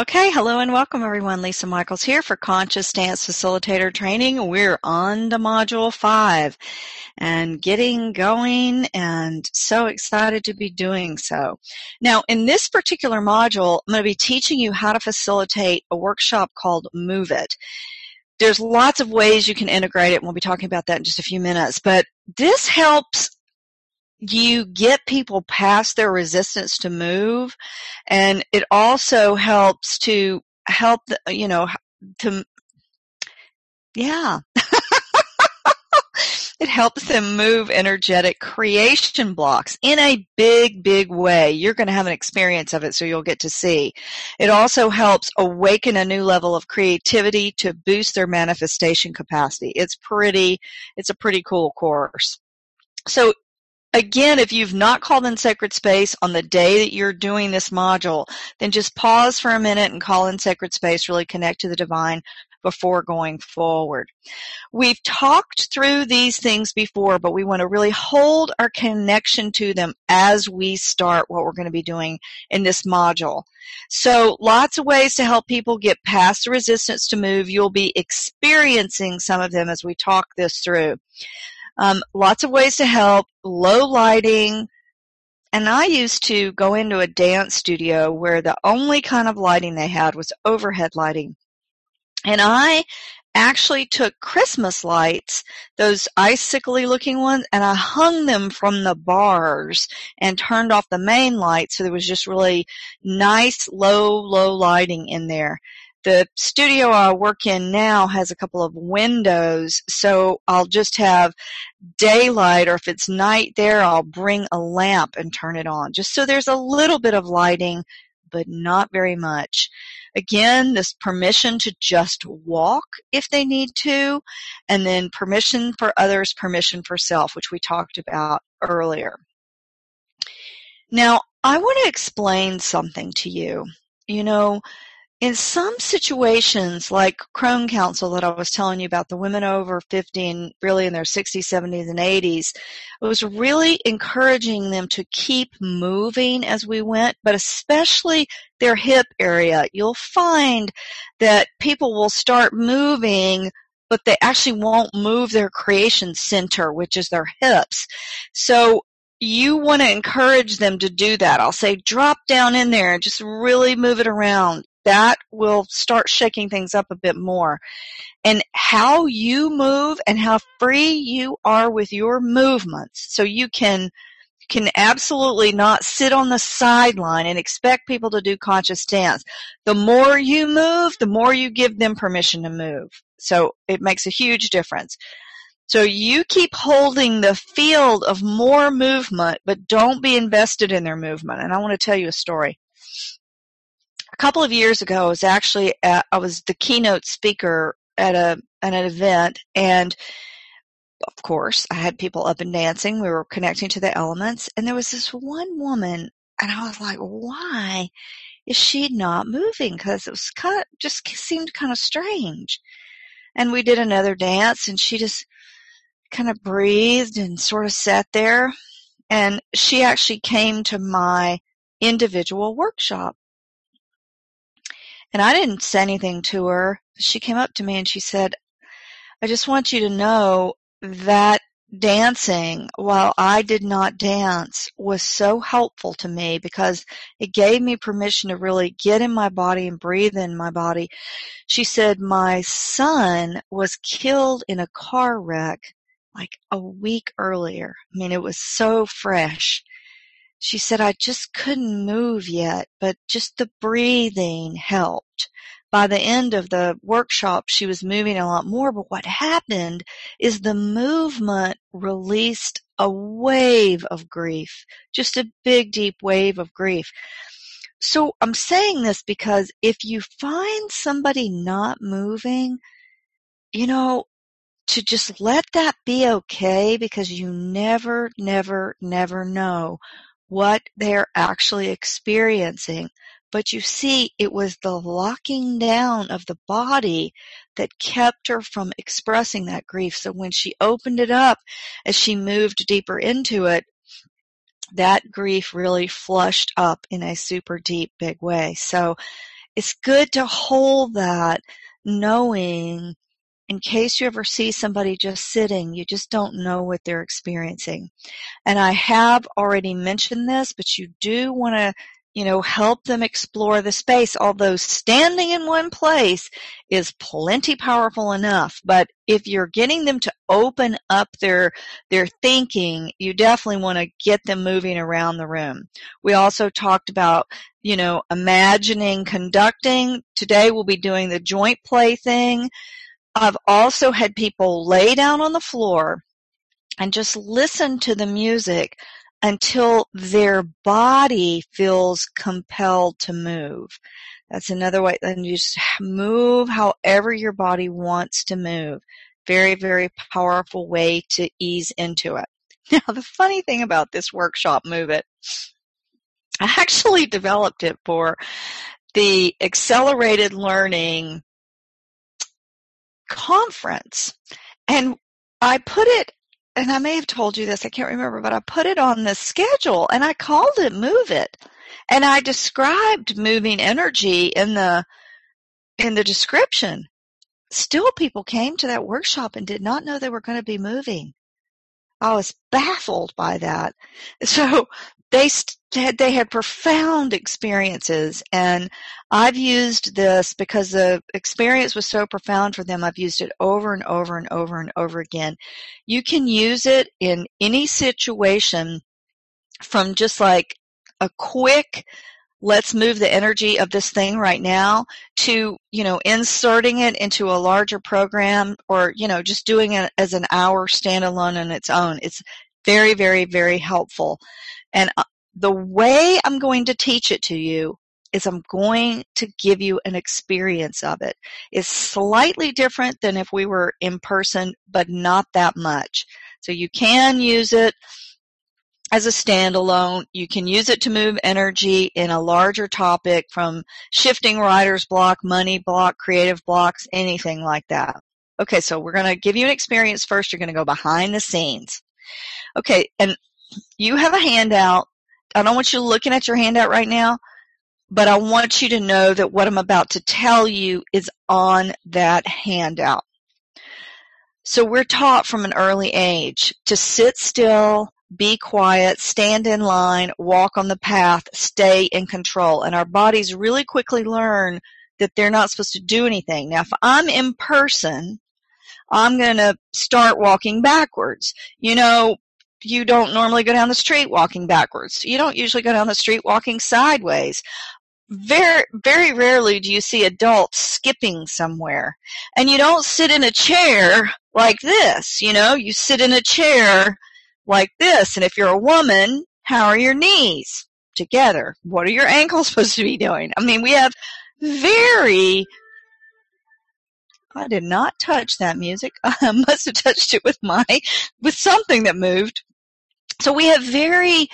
Okay, hello and welcome everyone. Lisa Michaels here for Conscious Dance Facilitator Training. We're on to Module 5 and getting going and so excited to be doing so. Now, in this particular module, I'm going to be teaching you how to facilitate a workshop called Move It there's lots of ways you can integrate it, and we'll be talking about that in just a few minutes. But this helps you get people past their resistance to move, and it also helps to help, the, you know, to, yeah. It helps them move energetic creation blocks in a big, big way. You're going to have an experience of it, so you'll get to see. It also helps awaken a new level of creativity to boost their manifestation capacity. It's pretty, it's a pretty cool course. So Again, if you've not called in sacred space on the day that you're doing this module, then just pause for a minute and call in sacred space, really connect to the divine before going forward. We've talked through these things before, but we want to really hold our connection to them as we start what we're going to be doing in this module. So lots of ways to help people get past the resistance to move. You'll be experiencing some of them as we talk this through. Um, lots of ways to help, low lighting, and I used to go into a dance studio where the only kind of lighting they had was overhead lighting. And I actually took Christmas lights, those icicly looking ones, and I hung them from the bars and turned off the main light so there was just really nice low, low lighting in there. The studio I work in now has a couple of windows, so I'll just have daylight, or if it's night there, I'll bring a lamp and turn it on, just so there's a little bit of lighting, but not very much. Again, this permission to just walk if they need to, and then permission for others, permission for self, which we talked about earlier. Now, I want to explain something to you. You know, in some situations, like Crone Council that I was telling you about, the women over 50 and really in their 60s, 70s, and 80s, it was really encouraging them to keep moving as we went, but especially their hip area. You'll find that people will start moving but they actually won't move their creation center, which is their hips. So you want to encourage them to do that. I'll say drop down in there and just really move it around that will start shaking things up a bit more. And how you move and how free you are with your movements. So you can can absolutely not sit on the sideline and expect people to do conscious dance. The more you move, the more you give them permission to move. So it makes a huge difference. So you keep holding the field of more movement, but don't be invested in their movement. And I want to tell you a story couple of years ago, I was actually at, I was the keynote speaker at a at an event, and of course, I had people up and dancing. We were connecting to the elements, and there was this one woman, and I was like, why is she not moving? Because it was kind of just seemed kind of strange. And we did another dance, and she just kind of breathed and sort of sat there. And she actually came to my individual workshop and I didn't say anything to her. She came up to me and she said, I just want you to know that dancing while I did not dance was so helpful to me because it gave me permission to really get in my body and breathe in my body. She said my son was killed in a car wreck like a week earlier. I mean, it was so fresh. She said, I just couldn't move yet, but just the breathing helped. By the end of the workshop, she was moving a lot more, but what happened is the movement released a wave of grief, just a big, deep wave of grief. so I'm saying this because if you find somebody not moving, you know, to just let that be okay because you never, never, never know what they're actually experiencing. But you see, it was the locking down of the body that kept her from expressing that grief. So when she opened it up, as she moved deeper into it, that grief really flushed up in a super deep, big way. So it's good to hold that knowing in case you ever see somebody just sitting, you just don't know what they're experiencing. And I have already mentioned this, but you do want to you know, help them explore the space, although standing in one place is plenty powerful enough. But if you're getting them to open up their, their thinking, you definitely want to get them moving around the room. We also talked about, you know, imagining conducting. Today we'll be doing the joint play thing. I've also had people lay down on the floor and just listen to the music until their body feels compelled to move. That's another way. Then you just move however your body wants to move. Very, very powerful way to ease into it. Now, the funny thing about this workshop, Move It, I actually developed it for the accelerated learning conference. And I put it and I may have told you this, I can't remember, but I put it on the schedule and I called it Move It. And I described moving energy in the in the description. Still people came to that workshop and did not know they were going to be moving. I was baffled by that. So they they had profound experiences and I've used this because the experience was so profound for them. I've used it over and over and over and over again. You can use it in any situation from just like a quick let's move the energy of this thing right now to you know inserting it into a larger program or you know just doing it as an hour standalone on its own it's very very very helpful and uh, the way i'm going to teach it to you is i'm going to give you an experience of it it's slightly different than if we were in person but not that much so you can use it as a standalone. You can use it to move energy in a larger topic from shifting writer's block, money block, creative blocks, anything like that. Okay, so we're going to give you an experience first. You're going to go behind the scenes. Okay, and you have a handout. I don't want you looking at your handout right now, but I want you to know that what I'm about to tell you is on that handout. So we're taught from an early age to sit still, be quiet, stand in line, walk on the path, stay in control. And our bodies really quickly learn that they're not supposed to do anything. Now, if I'm in person, I'm going to start walking backwards. You know, you don't normally go down the street walking backwards. You don't usually go down the street walking sideways. Very, very rarely do you see adults skipping somewhere. And you don't sit in a chair like this, you know, you sit in a chair like this. And if you're a woman, how are your knees together? What are your ankles supposed to be doing? I mean, we have very I did not touch that music. I must have touched it with my with something that moved. So we have very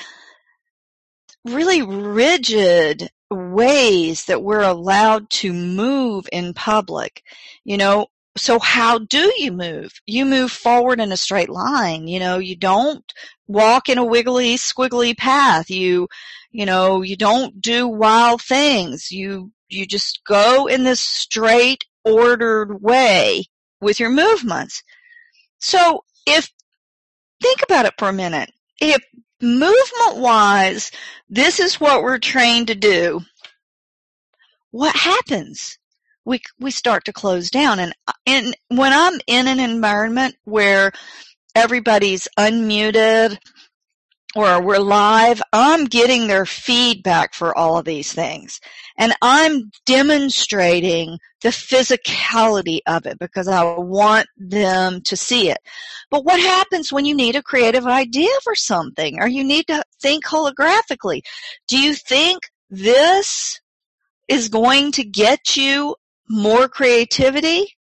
really rigid ways that we're allowed to move in public. You know, so how do you move? You move forward in a straight line. You know, you don't walk in a wiggly, squiggly path. You, you know, you don't do wild things. You, you just go in this straight, ordered way with your movements. So if, think about it for a minute. If movement wise, this is what we're trained to do, what happens? we we start to close down and and when i'm in an environment where everybody's unmuted or we're live i'm getting their feedback for all of these things and i'm demonstrating the physicality of it because i want them to see it but what happens when you need a creative idea for something or you need to think holographically do you think this is going to get you more creativity?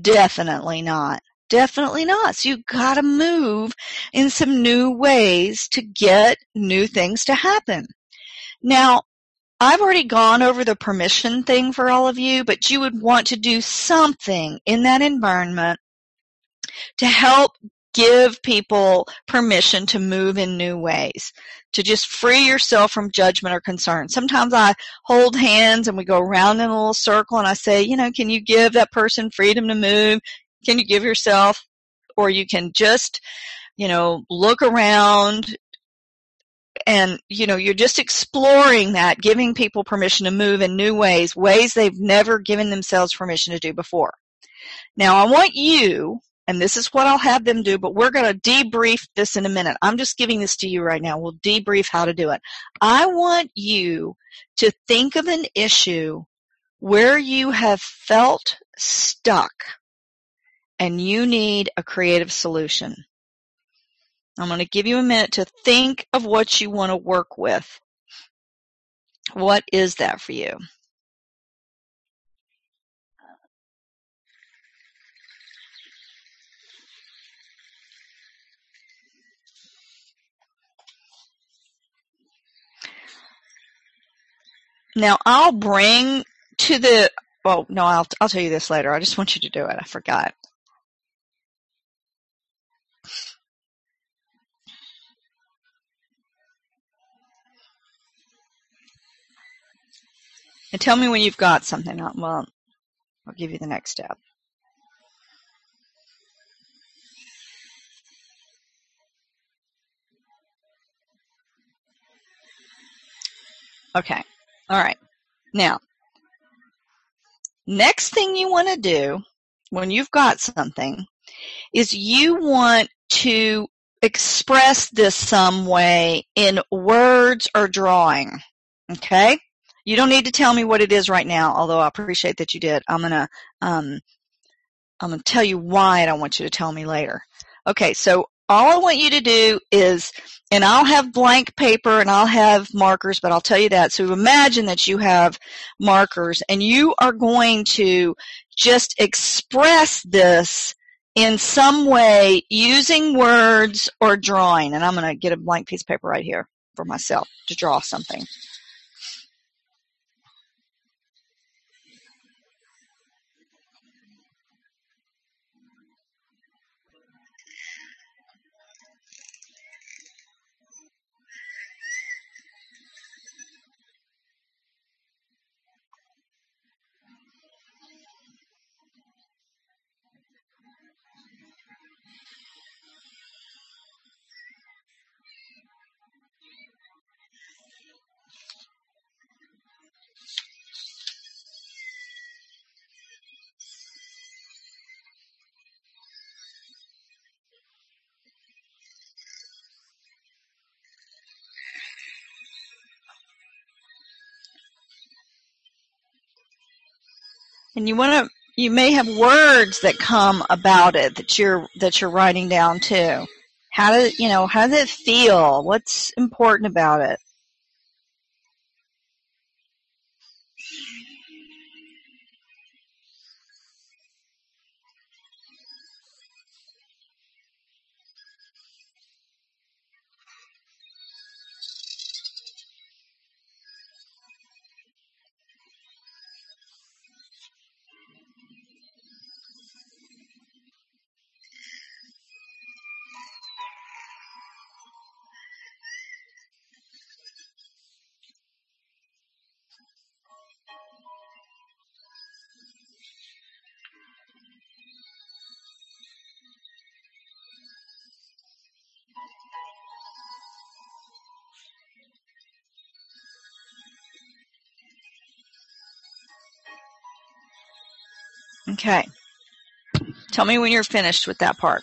Definitely not. Definitely not. So you gotta move in some new ways to get new things to happen. Now, I've already gone over the permission thing for all of you, but you would want to do something in that environment to help give people permission to move in new ways, to just free yourself from judgment or concern. Sometimes I hold hands and we go around in a little circle and I say, you know, can you give that person freedom to move? Can you give yourself? Or you can just, you know, look around and you know you're just exploring that giving people permission to move in new ways ways they've never given themselves permission to do before. Now i want you and this is what i'll have them do but we're going to debrief this in a minute. I'm just giving this to you right now. We'll debrief how to do it. I want you to think of an issue where you have felt stuck and you need a creative solution I'm going to give you a minute to think of what you want to work with. What is that for you? Now I'll bring to the, well, no, I'll, I'll tell you this later. I just want you to do it. I forgot. And tell me when you've got something. Well, I'll give you the next step. Okay. All right. Now, next thing you want to do when you've got something is you want to express this some way in words or drawing. Okay? You don't need to tell me what it is right now, although I appreciate that you did. I'm gonna um, I'm gonna tell you why I don't want you to tell me later. Okay, so all I want you to do is, and I'll have blank paper and I'll have markers, but I'll tell you that. So imagine that you have markers and you are going to just express this in some way using words or drawing. And I'm going to get a blank piece of paper right here for myself to draw something. And you want to you may have words that come about it that you're that you're writing down too. How does you know how does it feel? What's important about it Tell me when you're finished with that part.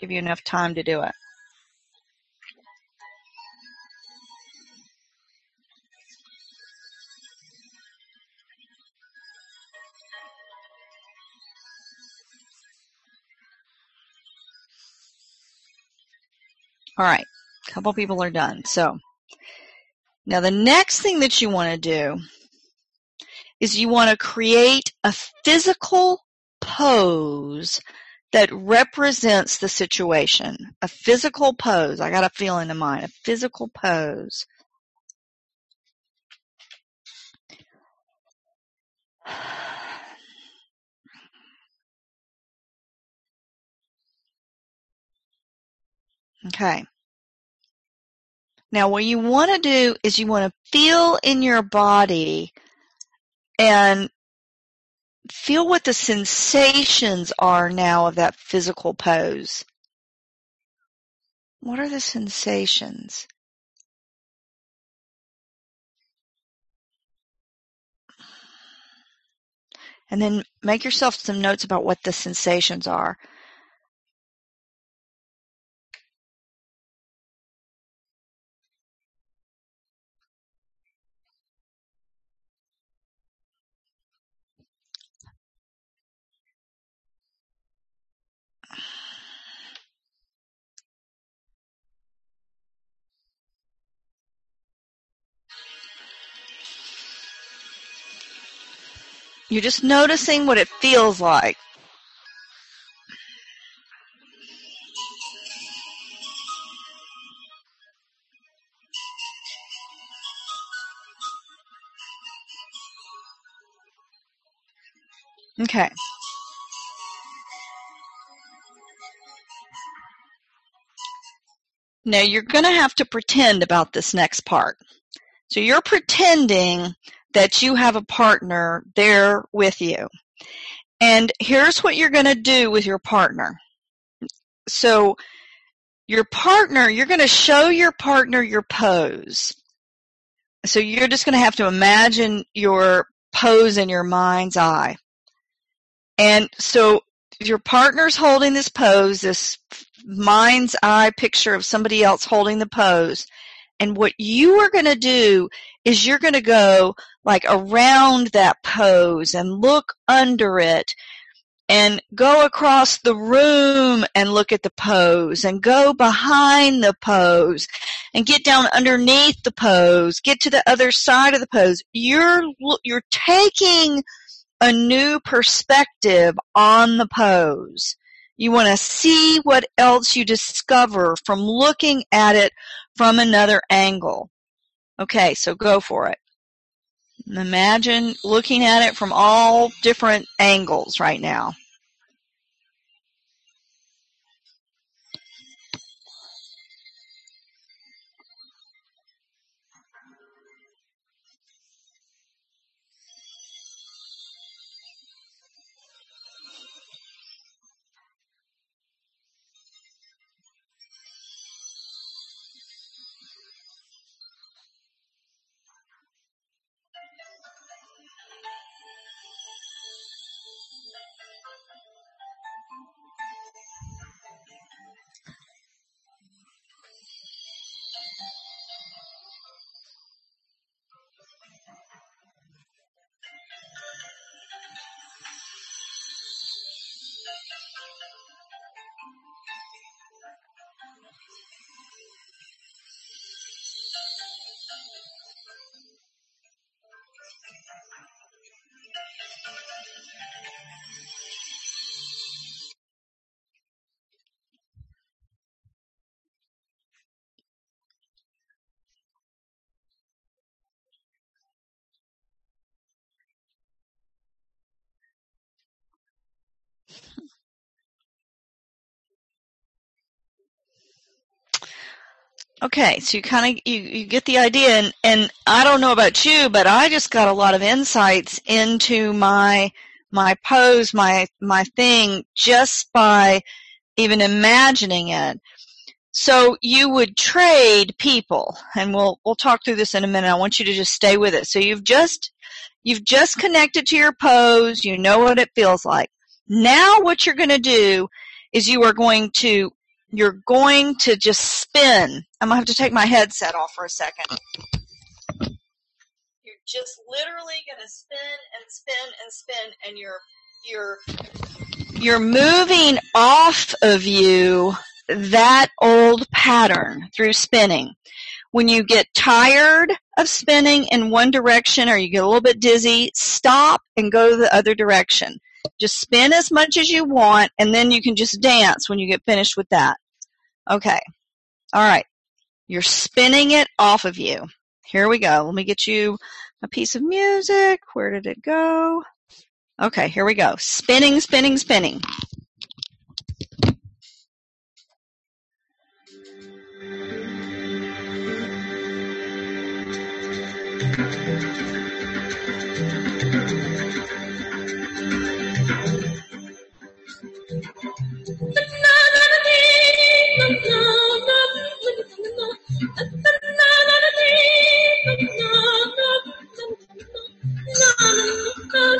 Give you enough time to do it. All right. A couple people are done. So Now, the next thing that you want to do is you want to create a physical pose that represents the situation. A physical pose. I got a feeling in mind. A physical pose. Okay. Now, what you want to do is you want to feel in your body and feel what the sensations are now of that physical pose. What are the sensations? And then make yourself some notes about what the sensations are. You're just noticing what it feels like. Okay. Now you're going to have to pretend about this next part. So you're pretending that you have a partner there with you. And here's what you're going to do with your partner. So your partner, you're going to show your partner your pose. So you're just going to have to imagine your pose in your mind's eye. And so your partner's holding this pose, this mind's eye picture of somebody else holding the pose. And what you are going to do is you're going to go like around that pose and look under it and go across the room and look at the pose and go behind the pose and get down underneath the pose, get to the other side of the pose. You're, you're taking a new perspective on the pose. You want to see what else you discover from looking at it from another angle. Okay, so go for it. Imagine looking at it from all different angles right now. Okay, so you kind of you, you get the idea, and, and I don't know about you, but I just got a lot of insights into my my pose, my my thing, just by even imagining it. So you would trade people, and we'll we'll talk through this in a minute. I want you to just stay with it. So you've just you've just connected to your pose. You know what it feels like. Now what you're going to do is you are going to you're going to just spin. I'm going to have to take my headset off for a second. You're just literally going to spin and spin and spin and you're you're you're moving off of you that old pattern through spinning. When you get tired of spinning in one direction or you get a little bit dizzy, stop and go the other direction. Just spin as much as you want and then you can just dance when you get finished with that. Okay. All right. You're spinning it off of you. Here we go. Let me get you a piece of music. Where did it go? Okay, here we go. Spinning, spinning, spinning.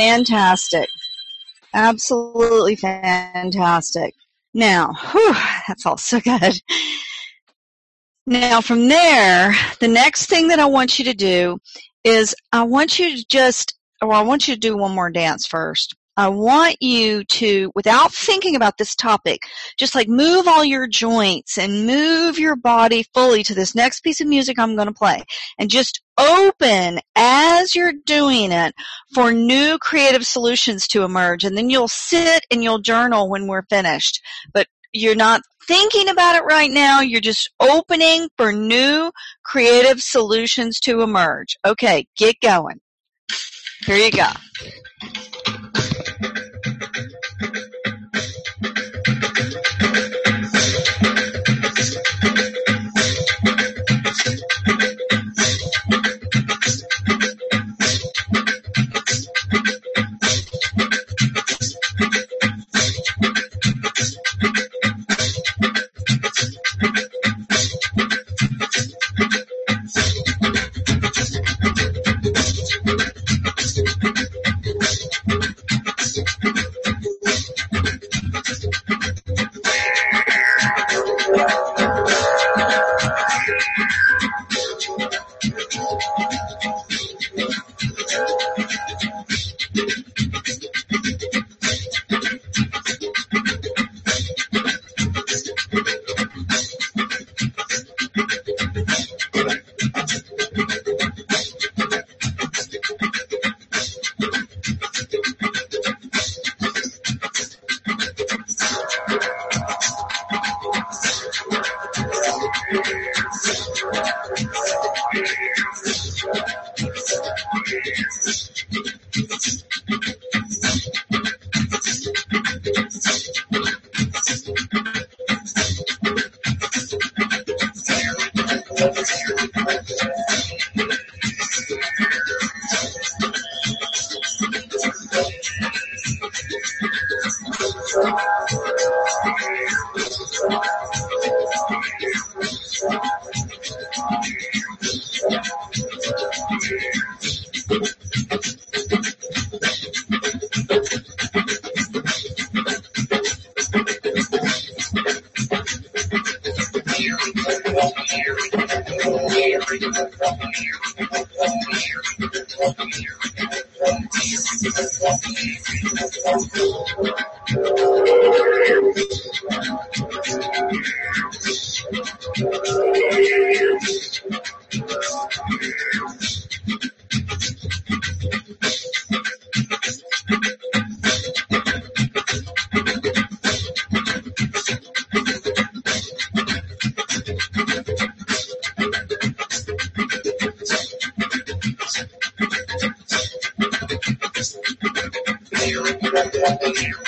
fantastic. Absolutely fantastic. Now, whew, that's all so good. Now, from there, the next thing that I want you to do is I want you to just, or I want you to do one more dance first. I want you to, without thinking about this topic, just like move all your joints and move your body fully to this next piece of music I'm going to play. And just open as you're doing it for new creative solutions to emerge. And then you'll sit and you'll journal when we're finished. But you're not thinking about it right now. You're just opening for new creative solutions to emerge. Okay, get going. Here you go.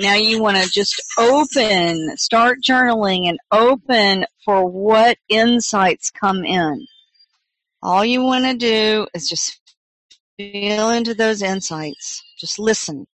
Now you want to just open, start journaling and open for what insights come in. All you want to do is just feel into those insights. Just listen.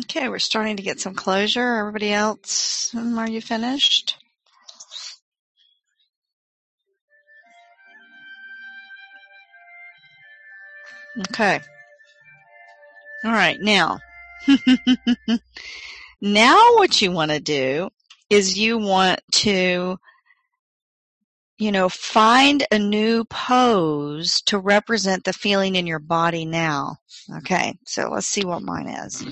Okay, we're starting to get some closure. Everybody else, are you finished? Okay. All right, now. now what you want to do is you want to you know, find a new pose to represent the feeling in your body now. Okay, so let's see what mine is.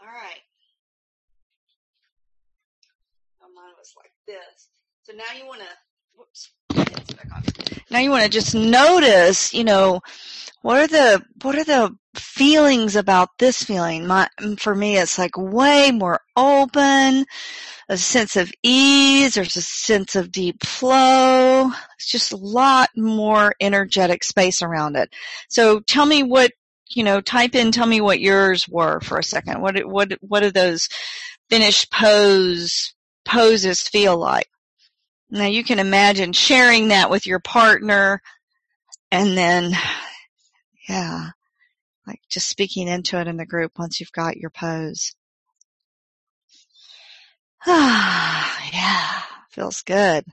All right. Was like this. So now you want to, whoops, now you want to just notice, you know, what are the what are the feelings about this feeling? My for me, it's like way more open, a sense of ease. There's a sense of deep flow. It's just a lot more energetic space around it. So tell me what you know. Type in. Tell me what yours were for a second. What what what do those finished pose poses feel like? Now you can imagine sharing that with your partner and then, yeah, like just speaking into it in the group once you've got your pose. Ah, yeah, feels good.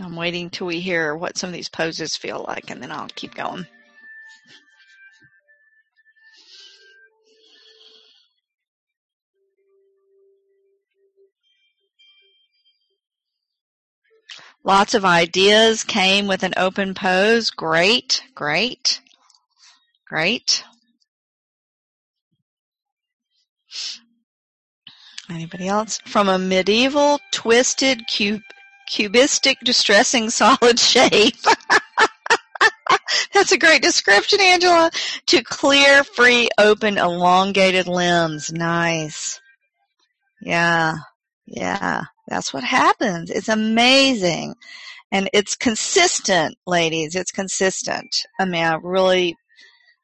I'm waiting till we hear what some of these poses feel like and then I'll keep going. Lots of ideas came with an open pose. Great, great, great. Anybody else? From a medieval, twisted, cube, cubistic, distressing solid shape. That's a great description, Angela. To clear, free, open, elongated limbs. Nice. Yeah. Yeah. That's what happens. It's amazing. And it's consistent, ladies. It's consistent. I mean, I really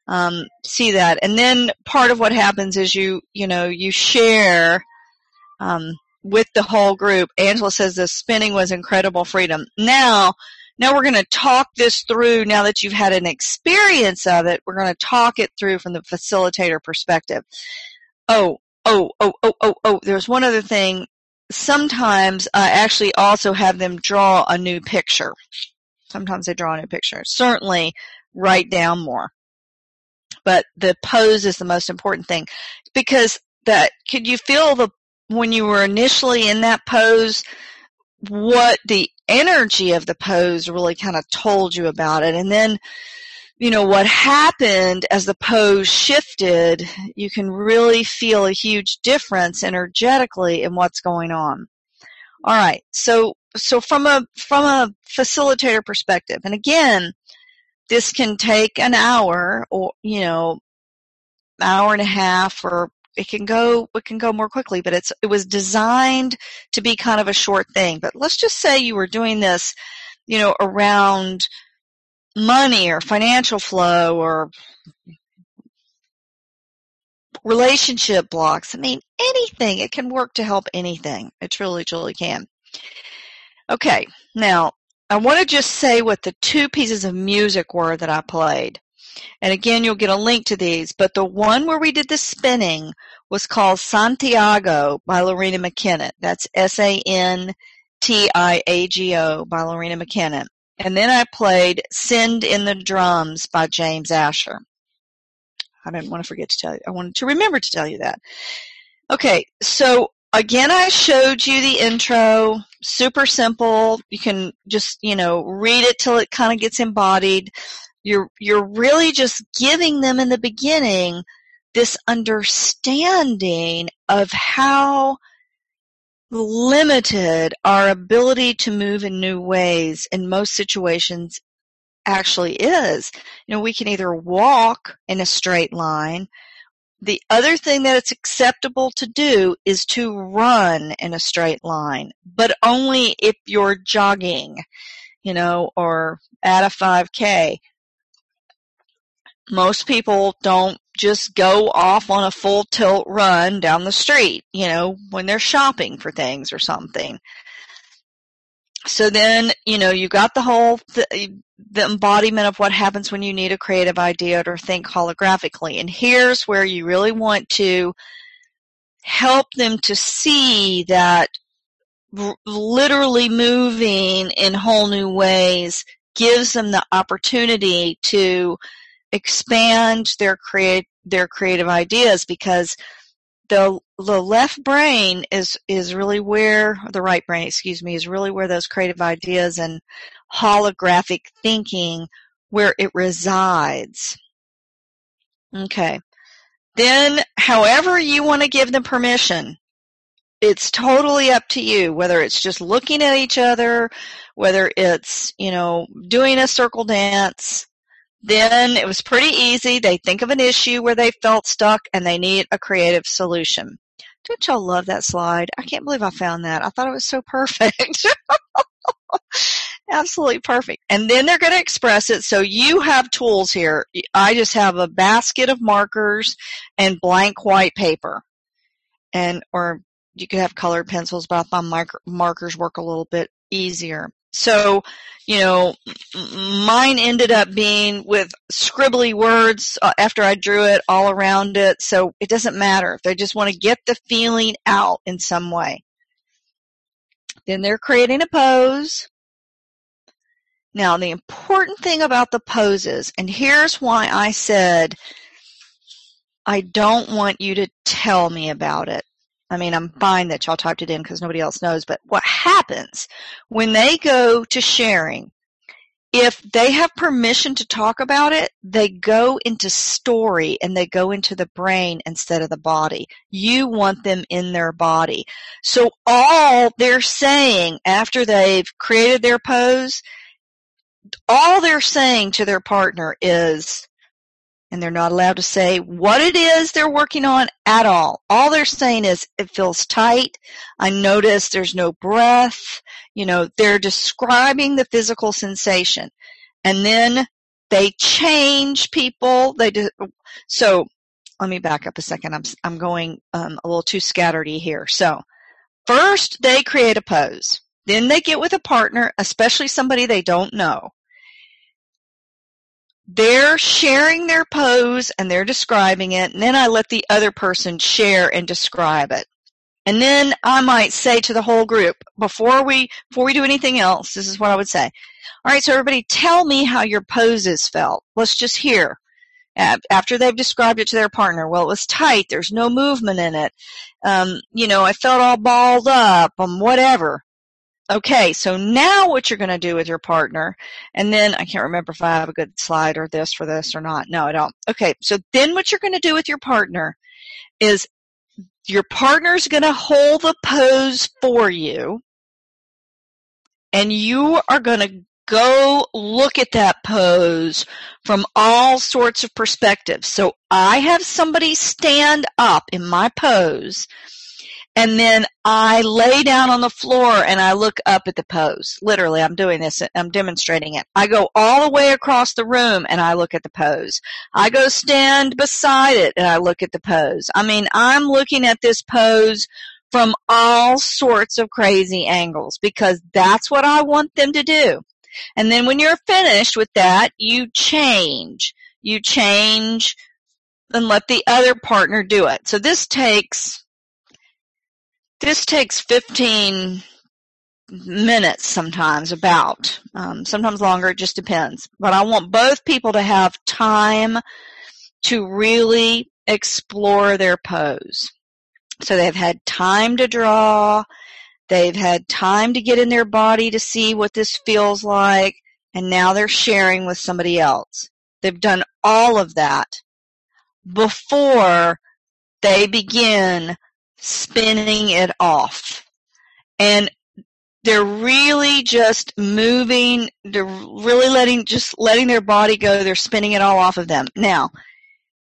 um, see that. And then part of what happens is you, you know, you share um, with the whole group. Angela says the spinning was incredible freedom. Now, now we're going to talk this through. Now that you've had an experience of it, we're going to talk it through from the facilitator perspective. Oh, oh, oh, oh, oh, oh. There's one other thing sometimes I actually also have them draw a new picture. Sometimes they draw a new picture. Certainly write down more. But the pose is the most important thing because that could you feel the when you were initially in that pose what the energy of the pose really kind of told you about it and then you know, what happened as the pose shifted, you can really feel a huge difference energetically in what's going on. All right. So, so from a, from a facilitator perspective, and again, this can take an hour or, you know, hour and a half or it can go it can go more quickly but it's it was designed to be kind of a short thing but let's just say you were doing this you know around money or financial flow or relationship blocks. I mean, anything. It can work to help anything. It truly, truly can. Okay, now I want to just say what the two pieces of music were that I played. And again, you'll get a link to these, but the one where we did the spinning was called Santiago by Loreena McKinnon. That's S-A-N-T-I-A-G-O by Loreena McKennitt. And then I played Send in the Drums by James Asher. I didn't want to forget to tell you. I wanted to remember to tell you that. Okay, so again, I showed you the intro. Super simple. You can just, you know, read it till it kind of gets embodied. You're, you're really just giving them in the beginning this understanding of how limited our ability to move in new ways in most situations actually is. You know, we can either walk in a straight line. The other thing that it's acceptable to do is to run in a straight line, but only if you're jogging. you know, or at a 5K. Most people don't just go off on a full tilt run down the street, you know, when they're shopping for things or something. So then, you know, you got the whole, the, the embodiment of what happens when you need a creative idea or think holographically. And here's where you really want to help them to see that r- literally moving in whole new ways gives them the opportunity to expand their create their creative ideas because the the left brain is is really where the right brain excuse me is really where those creative ideas and holographic thinking where it resides. Okay. Then however you want to give them permission it's totally up to you whether it's just looking at each other whether it's you know doing a circle dance then it was pretty easy. They think of an issue where they felt stuck and they need a creative solution. Don't y'all love that slide? I can't believe I found that. I thought it was so perfect. Absolutely perfect. And then they're going to express it. So you have tools here. I just have a basket of markers and blank white paper. And, or you could have colored pencils, but I find markers work a little bit easier. So, you know, mine ended up being with scribbly words uh, after I drew it all around it. So it doesn't matter if they just want to get the feeling out in some way. Then they're creating a pose. Now, the important thing about the poses, and here's why I said I don't want you to tell me about it. I mean, I'm fine that y'all typed it in because nobody else knows, but what happens when they go to sharing, if they have permission to talk about it, they go into story and they go into the brain instead of the body. You want them in their body. So all they're saying after they've created their pose, all they're saying to their partner is, and they're not allowed to say what it is they're working on at all. All they're saying is it feels tight. I notice there's no breath. You know, they're describing the physical sensation. And then they change people. They do, so let me back up a second. I'm, I'm going um, a little too scatteredy here. So first they create a pose. Then they get with a partner, especially somebody they don't know they're sharing their pose and they're describing it, and then I let the other person share and describe it. And then I might say to the whole group, before we before we do anything else, this is what I would say. All right, so everybody tell me how your poses felt. Let's just hear. After they've described it to their partner, well, it was tight. There's no movement in it. Um, you know, I felt all balled up, um, whatever. Okay, so now what you're going to do with your partner, and then I can't remember if I have a good slide or this for this or not. No, I don't. Okay, so then what you're going to do with your partner is your partner's going to hold the pose for you, and you are going to go look at that pose from all sorts of perspectives. So I have somebody stand up in my pose and then I lay down on the floor and I look up at the pose. Literally, I'm doing this. I'm demonstrating it. I go all the way across the room and I look at the pose. I go stand beside it and I look at the pose. I mean, I'm looking at this pose from all sorts of crazy angles because that's what I want them to do. And then when you're finished with that, you change. You change and let the other partner do it. So this takes this takes 15 minutes sometimes, about. Um, sometimes longer, it just depends. But I want both people to have time to really explore their pose. So they've had time to draw, they've had time to get in their body to see what this feels like, and now they're sharing with somebody else. They've done all of that before they begin spinning it off. And they're really just moving, they're really letting, just letting their body go, they're spinning it all off of them. Now,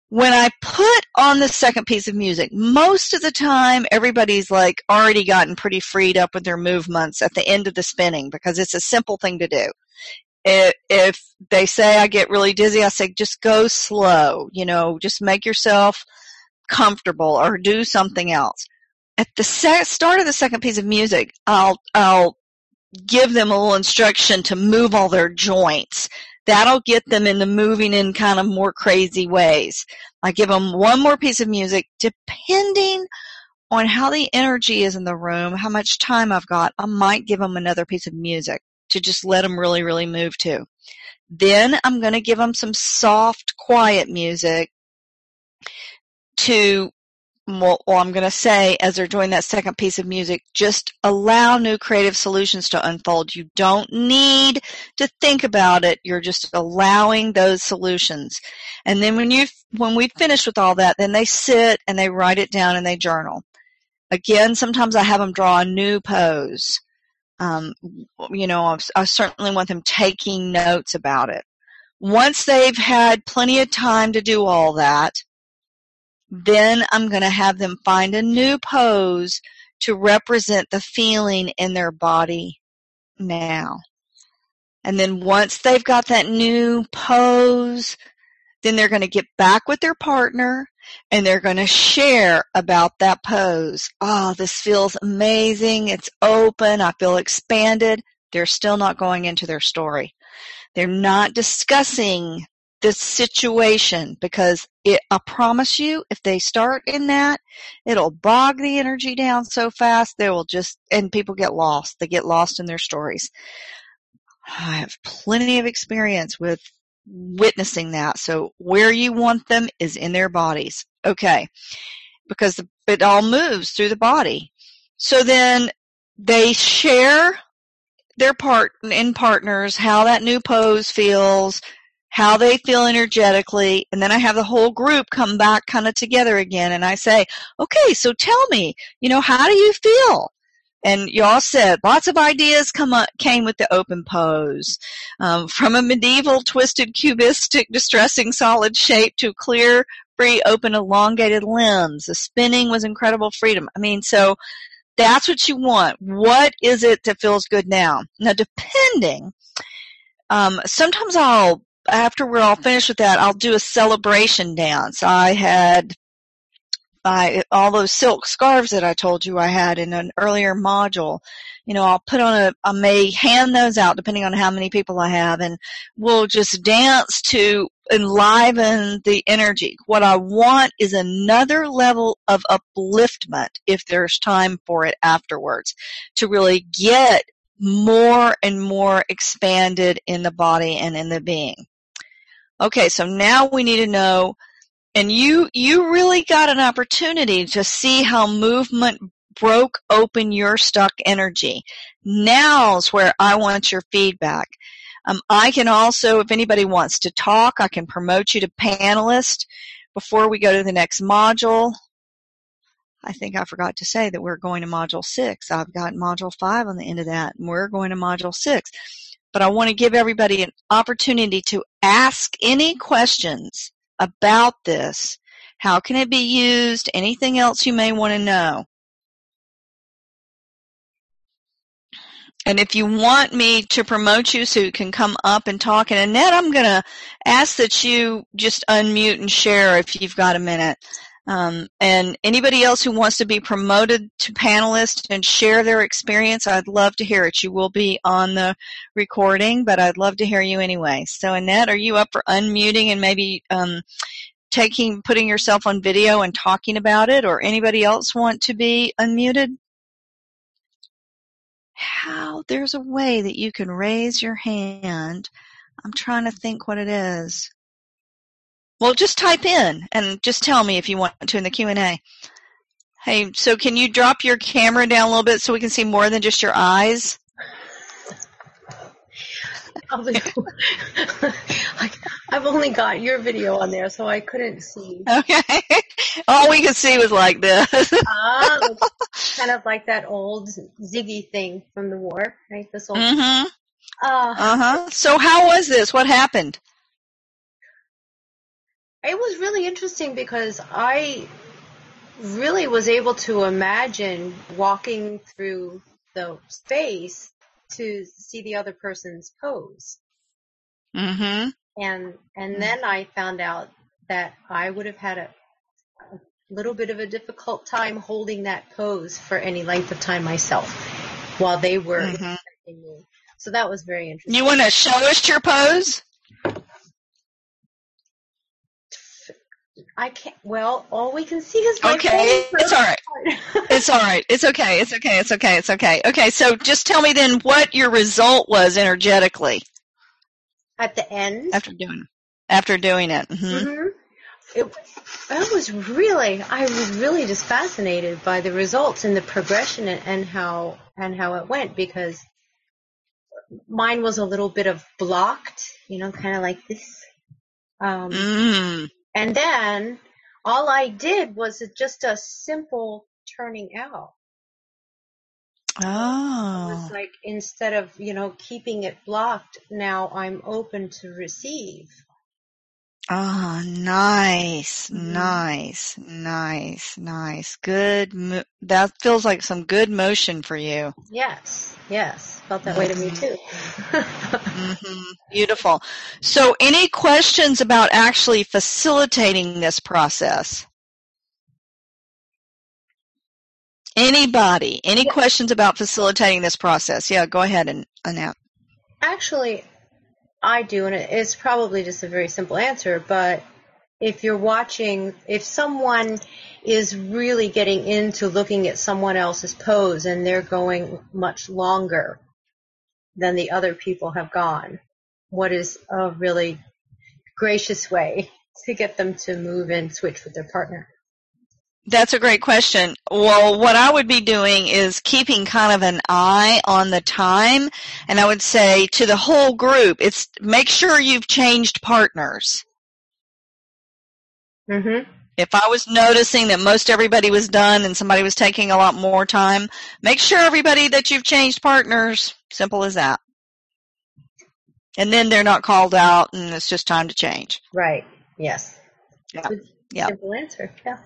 when I put on the second piece of music, most of the time everybody's like already gotten pretty freed up with their movements at the end of the spinning because it's a simple thing to do. If they say I get really dizzy, I say just go slow, you know, just make yourself comfortable or do something else. At the start of the second piece of music, I'll, I'll give them a little instruction to move all their joints That'll get them into moving in kind of more crazy ways. I give them one more piece of music depending on how the energy is in the room, how much time I've got. I might give them another piece of music to just let them really, really move to. Then I'm going to give them some soft, quiet music to well, I'm going to say as they're doing that second piece of music, just allow new creative solutions to unfold. You don't need to think about it. You're just allowing those solutions. And then when you when we finish with all that, then they sit and they write it down and they journal. Again, sometimes I have them draw a new pose. Um, you know, I certainly want them taking notes about it. Once they've had plenty of time to do all that, then I'm going to have them find a new pose to represent the feeling in their body now. And then once they've got that new pose, then they're going to get back with their partner and they're going to share about that pose. Oh, this feels amazing. It's open. I feel expanded. They're still not going into their story. They're not discussing this situation because it, I promise you, if they start in that, it'll bog the energy down so fast they will just, and people get lost. They get lost in their stories. I have plenty of experience with witnessing that. So where you want them is in their bodies. Okay. Because it all moves through the body. So then they share their part in partners how that new pose feels, how they feel energetically, and then I have the whole group come back kind of together again, and I say, okay, so tell me, you know, how do you feel? And y'all said lots of ideas come up, came with the open pose, um, from a medieval twisted cubistic distressing solid shape to clear, free, open, elongated limbs. The spinning was incredible freedom. I mean, so that's what you want. What is it that feels good now? Now, depending, um, sometimes I'll after we're all finished with that, I'll do a celebration dance. I had my all those silk scarves that I told you I had in an earlier module. You know, I'll put on a, I may hand those out depending on how many people I have and we'll just dance to enliven the energy. What I want is another level of upliftment if there's time for it afterwards to really get more and more expanded in the body and in the being. Okay, so now we need to know, and you, you really got an opportunity to see how movement broke open your stuck energy. Now's where I want your feedback. Um, I can also, if anybody wants to talk, I can promote you to panelist before we go to the next module. I think I forgot to say that we're going to module six. I've got module five on the end of that, and we're going to module six but I want to give everybody an opportunity to ask any questions about this. How can it be used? Anything else you may want to know. And if you want me to promote you so you can come up and talk, and Annette, I'm going to ask that you just unmute and share if you've got a minute. Um, and anybody else who wants to be promoted to panelist and share their experience, I'd love to hear it. You will be on the recording, but I'd love to hear you anyway. So Annette, are you up for unmuting and maybe um, taking, putting yourself on video and talking about it, or anybody else want to be unmuted? How there's a way that you can raise your hand. I'm trying to think what it is. Well, just type in and just tell me if you want to in the Q&A. Hey, so can you drop your camera down a little bit so we can see more than just your eyes? I've only got your video on there, so I couldn't see. Okay. All we could see was like this. ah, kind of like that old Ziggy thing from the war, right? This old. Mm-hmm. Uh huh. So how was this? What happened? It was really interesting because I really was able to imagine walking through the space to see the other person's pose. Mm-hmm. And and then I found out that I would have had a, a little bit of a difficult time holding that pose for any length of time myself while they were Mhm. me. So that was very interesting. You want to show us your pose? I can't. Well, all we can see is my Okay, it's all right. It's all right. It's okay. It's okay. It's okay. It's okay. Okay, so just tell me then what your result was energetically At the end. after doing after doing it. hmm hmm It, I was really, I was really just fascinated by the results and the progression and, and how and how it went because mine was a little bit of blocked, you know, kind of like this. Um, Mm. And then all I did was just a simple turning out. It was Oh. like instead of you know keeping it blocked, now I'm open to receive. Oh, nice, nice, nice, nice. Good. Mo- that feels like some good motion for you. Yes, yes, felt that way to me too. hmm Beautiful. So, any questions about actually facilitating this process? Anybody? Any questions about facilitating this process? Yeah, go ahead and announce. Actually, I do, and it's probably just a very simple answer, but if you're watching, if someone is really getting into looking at someone else's pose and they're going much longer than the other people have gone, what is a really gracious way to get them to move and switch with their partner? That's a great question. Well, what I would be doing is keeping kind of an eye on the time, and I would say to the whole group, it's make sure you've changed partners. Mm-hmm. If I was noticing that most everybody was done and somebody was taking a lot more time, make sure everybody that you've changed partners. Simple as that. And then they're not called out and it's just time to change. Right. Yes. Yeah. Good, Yeah. Simple answer. Yeah.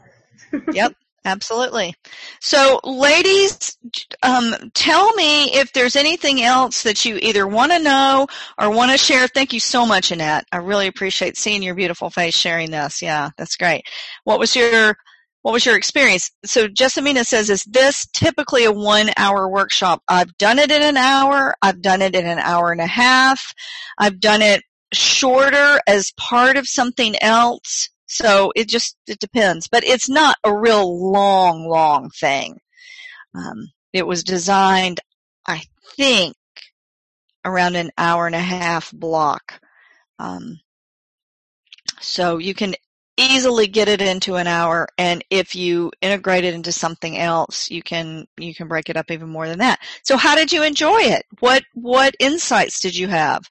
Yep, absolutely. So, ladies, um, tell me if there's anything else that you either want to know or want to share. Thank you so much, Annette. I really appreciate seeing your beautiful face sharing this. Yeah, that's great. What was your what was your experience? So Jessamina says, is this typically a one hour workshop? I've done it in an hour. I've done it in an hour and a half. I've done it shorter as part of something else. So it just, it depends, but it's not a real long, long thing. Um, it was designed, I think, around an hour and a half block. Um, so you can easily get it into an hour and if you integrate it into something else you can you can break it up even more than that so how did you enjoy it what what insights did you have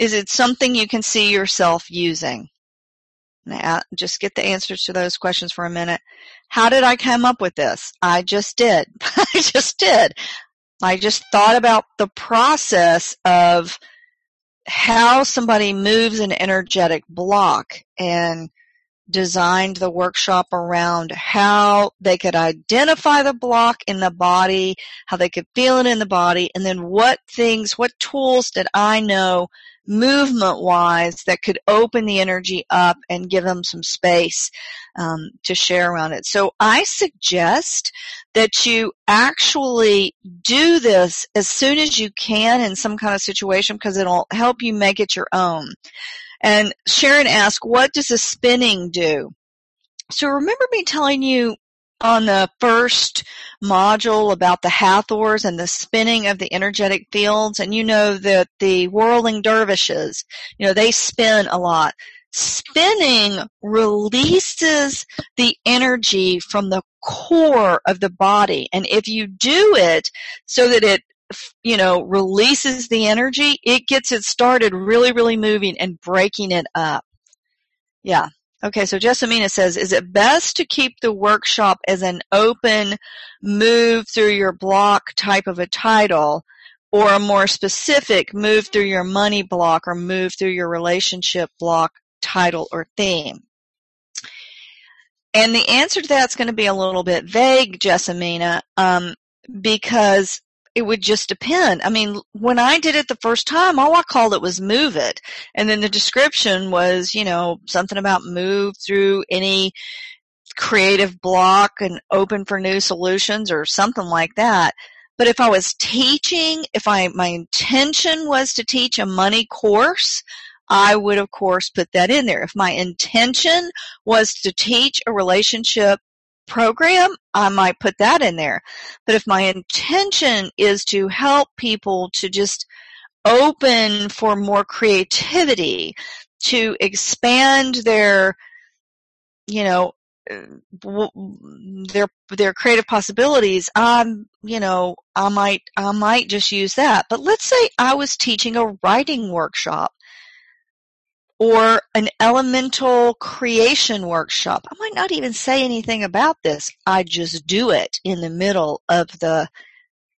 is it something you can see yourself using just get the answers to those questions for a minute. How did i come up with this? I just did. I just did. I just thought about the process of how somebody moves an energetic block and designed the workshop around how they could identify the block in the body, how they could feel it in the body, and then what things, what tools did I know movement wise that could open the energy up and give them some space um, to share around it. So I suggest that you actually do this as soon as you can in some kind of situation because it'll help you make it your own. And Sharon asked, what does the spinning do? So remember me telling you on the first module about the Hathors and the spinning of the energetic fields, and you know that the whirling dervishes, you know, they spin a lot. Spinning releases the energy from the core of the body. And if you do it so that it you know, releases the energy, it gets it started really, really moving and breaking it up. Yeah. Okay, so Jessamina says, is it best to keep the workshop as an open move through your block type of a title or a more specific move through your money block or move through your relationship block title or theme. And the answer to that's going to be a little bit vague, Jessamina, um, because it would just depend. I mean, when I did it the first time, all I called it was move it. And then the description was, you know, something about move through any creative block and open for new solutions or something like that. But if I was teaching, if I, my intention was to teach a money course, I would of course put that in there. If my intention was to teach a relationship program, I might put that in there. But if my intention is to help people to just open for more creativity, to expand their, you know, uh, their their creative possibilities i'm you know i might i might just use that but let's say i was teaching a writing workshop or an elemental creation workshop. I might not even say anything about this. I just do it in the middle of the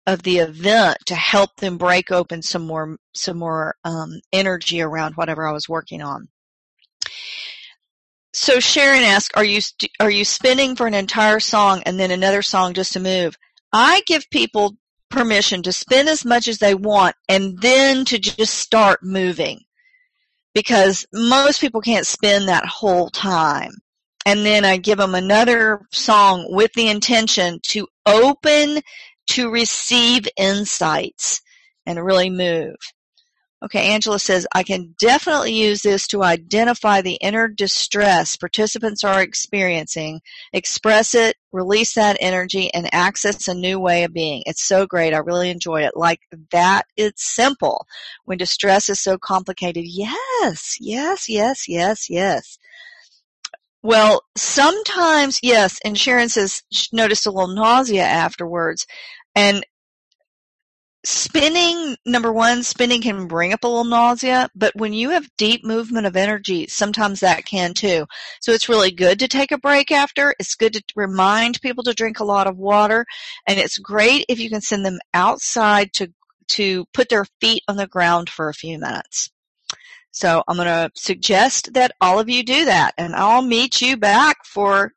of the event to help them break open some more some more um, energy around whatever i was working on. So Sharon asked, "Are you are you spinning for an entire song and then another song just to move?" I give people permission to spin as much as they want and then to just start moving because most people can't spend that whole time. And then I give them another song with the intention to open to receive insights and really move. Okay, Angela says, I can definitely use this to identify the inner distress participants are experiencing, express it, release that energy, and access a new way of being. It's so great. I really enjoy it. Like that, it's simple. When distress is so complicated, yes, yes, yes, yes, yes. Well, sometimes, yes, and Sharon says she noticed a little nausea afterwards. And spinning number one spinning can bring up a little nausea but when you have deep movement of energy sometimes that can too. So it's really good to take a break after. It's good to remind people to drink a lot of water and it's great if you can send them outside to to put their feet on the ground for a few minutes. So i'm going to suggest that all of you do that and i'll meet you back for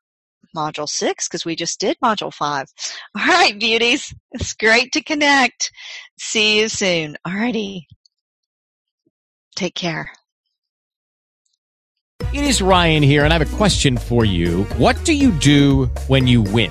module six because we just did module five. All right, beauties. It's great to connect. See you soon. All righty. Take care. It is Ryan here, and I have a question for you. What do you do when you win?